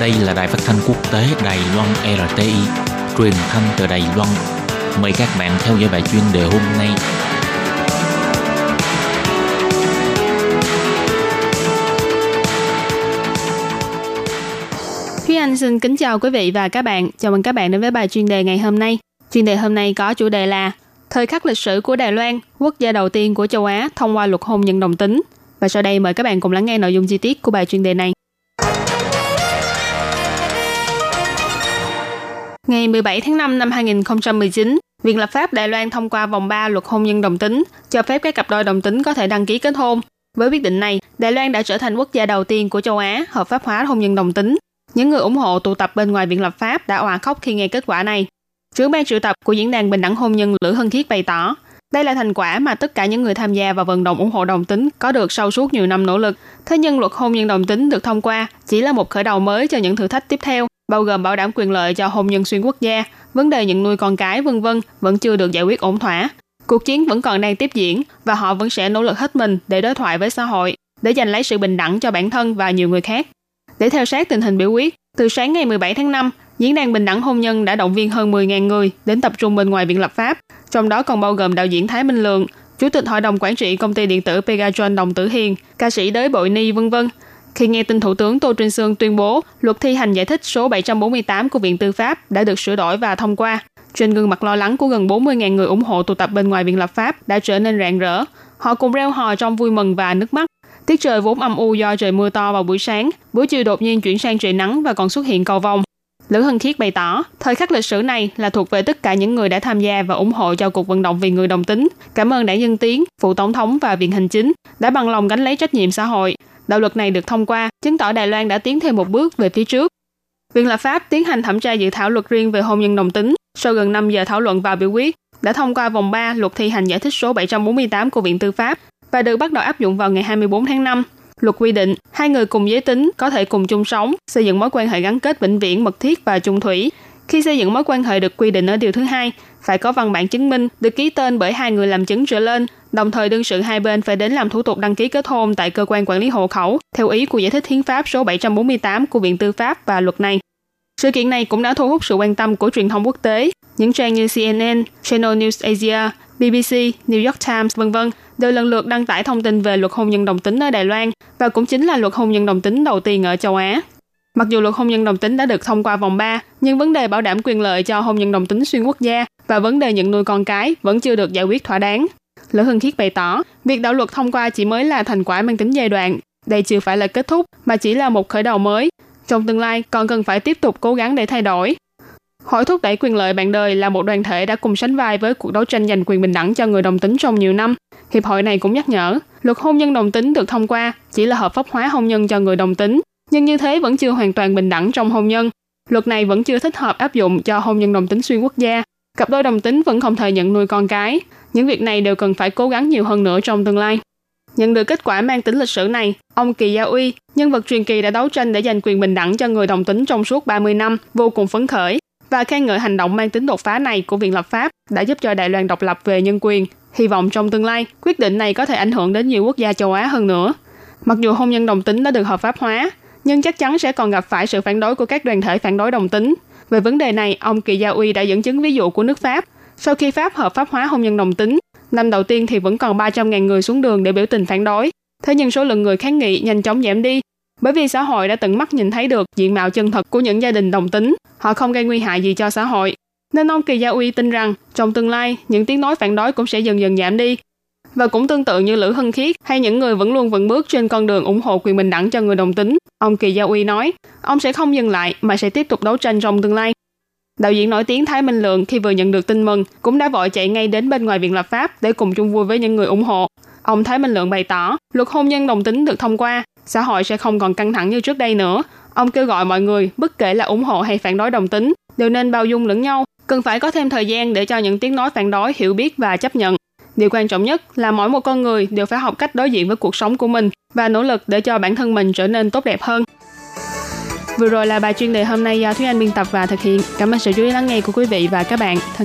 Đây là đài phát thanh quốc tế Đài Loan RTI, truyền thanh từ Đài Loan. Mời các bạn theo dõi bài chuyên đề hôm nay. Thúy Anh xin kính chào quý vị và các bạn. Chào mừng các bạn đến với bài chuyên đề ngày hôm nay. Chuyên đề hôm nay có chủ đề là Thời khắc lịch sử của Đài Loan, quốc gia đầu tiên của châu Á thông qua luật hôn nhân đồng tính. Và sau đây mời các bạn cùng lắng nghe nội dung chi tiết của bài chuyên đề này. Ngày 17 tháng 5 năm 2019, Viện lập pháp Đài Loan thông qua vòng 3 luật hôn nhân đồng tính, cho phép các cặp đôi đồng tính có thể đăng ký kết hôn. Với quyết định này, Đài Loan đã trở thành quốc gia đầu tiên của châu Á hợp pháp hóa hôn nhân đồng tính. Những người ủng hộ tụ tập bên ngoài Viện lập pháp đã òa khóc khi nghe kết quả này. Trưởng ban triệu tập của diễn đàn bình đẳng hôn nhân Lữ Hân Khiết bày tỏ, đây là thành quả mà tất cả những người tham gia vào vận động ủng hộ đồng tính có được sau suốt nhiều năm nỗ lực. Thế nhưng luật hôn nhân đồng tính được thông qua chỉ là một khởi đầu mới cho những thử thách tiếp theo, bao gồm bảo đảm quyền lợi cho hôn nhân xuyên quốc gia, vấn đề nhận nuôi con cái vân vân vẫn chưa được giải quyết ổn thỏa. Cuộc chiến vẫn còn đang tiếp diễn và họ vẫn sẽ nỗ lực hết mình để đối thoại với xã hội, để giành lấy sự bình đẳng cho bản thân và nhiều người khác. Để theo sát tình hình biểu quyết, từ sáng ngày 17 tháng 5, Diễn đàn Bình đẳng hôn nhân đã động viên hơn 10.000 người đến tập trung bên ngoài Viện lập pháp, trong đó còn bao gồm đạo diễn Thái Minh Lượng, Chủ tịch Hội đồng Quản trị Công ty Điện tử Pegatron Đồng Tử Hiền, ca sĩ Đới Bội Ni, vân vân. Khi nghe tin Thủ tướng Tô Trinh Sương tuyên bố luật thi hành giải thích số 748 của Viện Tư pháp đã được sửa đổi và thông qua, trên gương mặt lo lắng của gần 40.000 người ủng hộ tụ tập bên ngoài Viện lập pháp đã trở nên rạng rỡ. Họ cùng reo hò trong vui mừng và nước mắt. Tiết trời vốn âm u do trời mưa to vào buổi sáng, buổi chiều đột nhiên chuyển sang trời nắng và còn xuất hiện cầu vồng. Lữ Hân Khiết bày tỏ, thời khắc lịch sử này là thuộc về tất cả những người đã tham gia và ủng hộ cho cuộc vận động vì người đồng tính. Cảm ơn đảng Dân Tiến, phụ tổng thống và viện hành chính đã bằng lòng gánh lấy trách nhiệm xã hội. Đạo luật này được thông qua, chứng tỏ Đài Loan đã tiến thêm một bước về phía trước. Viện lập pháp tiến hành thẩm tra dự thảo luật riêng về hôn nhân đồng tính. Sau gần 5 giờ thảo luận và biểu quyết, đã thông qua vòng 3 luật thi hành giải thích số 748 của Viện Tư pháp và được bắt đầu áp dụng vào ngày 24 tháng 5. Luật quy định, hai người cùng giới tính có thể cùng chung sống, xây dựng mối quan hệ gắn kết vĩnh viễn mật thiết và chung thủy. Khi xây dựng mối quan hệ được quy định ở điều thứ hai, phải có văn bản chứng minh được ký tên bởi hai người làm chứng trở lên, đồng thời đương sự hai bên phải đến làm thủ tục đăng ký kết hôn tại cơ quan quản lý hộ khẩu, theo ý của giải thích hiến pháp số 748 của Viện Tư pháp và luật này. Sự kiện này cũng đã thu hút sự quan tâm của truyền thông quốc tế. Những trang như CNN, Channel News Asia, BBC, New York Times, v.v. đều lần lượt đăng tải thông tin về luật hôn nhân đồng tính ở Đài Loan và cũng chính là luật hôn nhân đồng tính đầu tiên ở châu Á. Mặc dù luật hôn nhân đồng tính đã được thông qua vòng 3, nhưng vấn đề bảo đảm quyền lợi cho hôn nhân đồng tính xuyên quốc gia và vấn đề nhận nuôi con cái vẫn chưa được giải quyết thỏa đáng. Lữ Hưng Khiết bày tỏ, việc đạo luật thông qua chỉ mới là thành quả mang tính giai đoạn. Đây chưa phải là kết thúc, mà chỉ là một khởi đầu mới. Trong tương lai, còn cần phải tiếp tục cố gắng để thay đổi. Hội thúc đẩy quyền lợi bạn đời là một đoàn thể đã cùng sánh vai với cuộc đấu tranh giành quyền bình đẳng cho người đồng tính trong nhiều năm. Hiệp hội này cũng nhắc nhở, luật hôn nhân đồng tính được thông qua chỉ là hợp pháp hóa hôn nhân cho người đồng tính, nhưng như thế vẫn chưa hoàn toàn bình đẳng trong hôn nhân. Luật này vẫn chưa thích hợp áp dụng cho hôn nhân đồng tính xuyên quốc gia. Cặp đôi đồng tính vẫn không thể nhận nuôi con cái. Những việc này đều cần phải cố gắng nhiều hơn nữa trong tương lai. Nhận được kết quả mang tính lịch sử này, ông Kỳ Gia Uy, nhân vật truyền kỳ đã đấu tranh để giành quyền bình đẳng cho người đồng tính trong suốt 30 năm, vô cùng phấn khởi và khen ngợi hành động mang tính đột phá này của Viện lập pháp đã giúp cho Đài Loan độc lập về nhân quyền. Hy vọng trong tương lai, quyết định này có thể ảnh hưởng đến nhiều quốc gia châu Á hơn nữa. Mặc dù hôn nhân đồng tính đã được hợp pháp hóa, nhưng chắc chắn sẽ còn gặp phải sự phản đối của các đoàn thể phản đối đồng tính. Về vấn đề này, ông Kỳ Gia Uy đã dẫn chứng ví dụ của nước Pháp. Sau khi Pháp hợp pháp hóa hôn nhân đồng tính, năm đầu tiên thì vẫn còn 300.000 người xuống đường để biểu tình phản đối. Thế nhưng số lượng người kháng nghị nhanh chóng giảm đi bởi vì xã hội đã tận mắt nhìn thấy được diện mạo chân thật của những gia đình đồng tính, họ không gây nguy hại gì cho xã hội. Nên ông Kỳ Gia Uy tin rằng trong tương lai, những tiếng nói phản đối cũng sẽ dần dần giảm đi. Và cũng tương tự như Lữ Hân Khiết hay những người vẫn luôn vững bước trên con đường ủng hộ quyền bình đẳng cho người đồng tính, ông Kỳ Gia Uy nói, ông sẽ không dừng lại mà sẽ tiếp tục đấu tranh trong tương lai. Đạo diễn nổi tiếng Thái Minh Lượng khi vừa nhận được tin mừng cũng đã vội chạy ngay đến bên ngoài viện lập pháp để cùng chung vui với những người ủng hộ. Ông Thái Minh Lượng bày tỏ, luật hôn nhân đồng tính được thông qua, xã hội sẽ không còn căng thẳng như trước đây nữa. Ông kêu gọi mọi người, bất kể là ủng hộ hay phản đối đồng tính, đều nên bao dung lẫn nhau, cần phải có thêm thời gian để cho những tiếng nói phản đối hiểu biết và chấp nhận. Điều quan trọng nhất là mỗi một con người đều phải học cách đối diện với cuộc sống của mình và nỗ lực để cho bản thân mình trở nên tốt đẹp hơn. Vừa rồi là bài chuyên đề hôm nay do Thúy Anh biên tập và thực hiện. Cảm ơn sự chú ý lắng nghe của quý vị và các bạn. Thân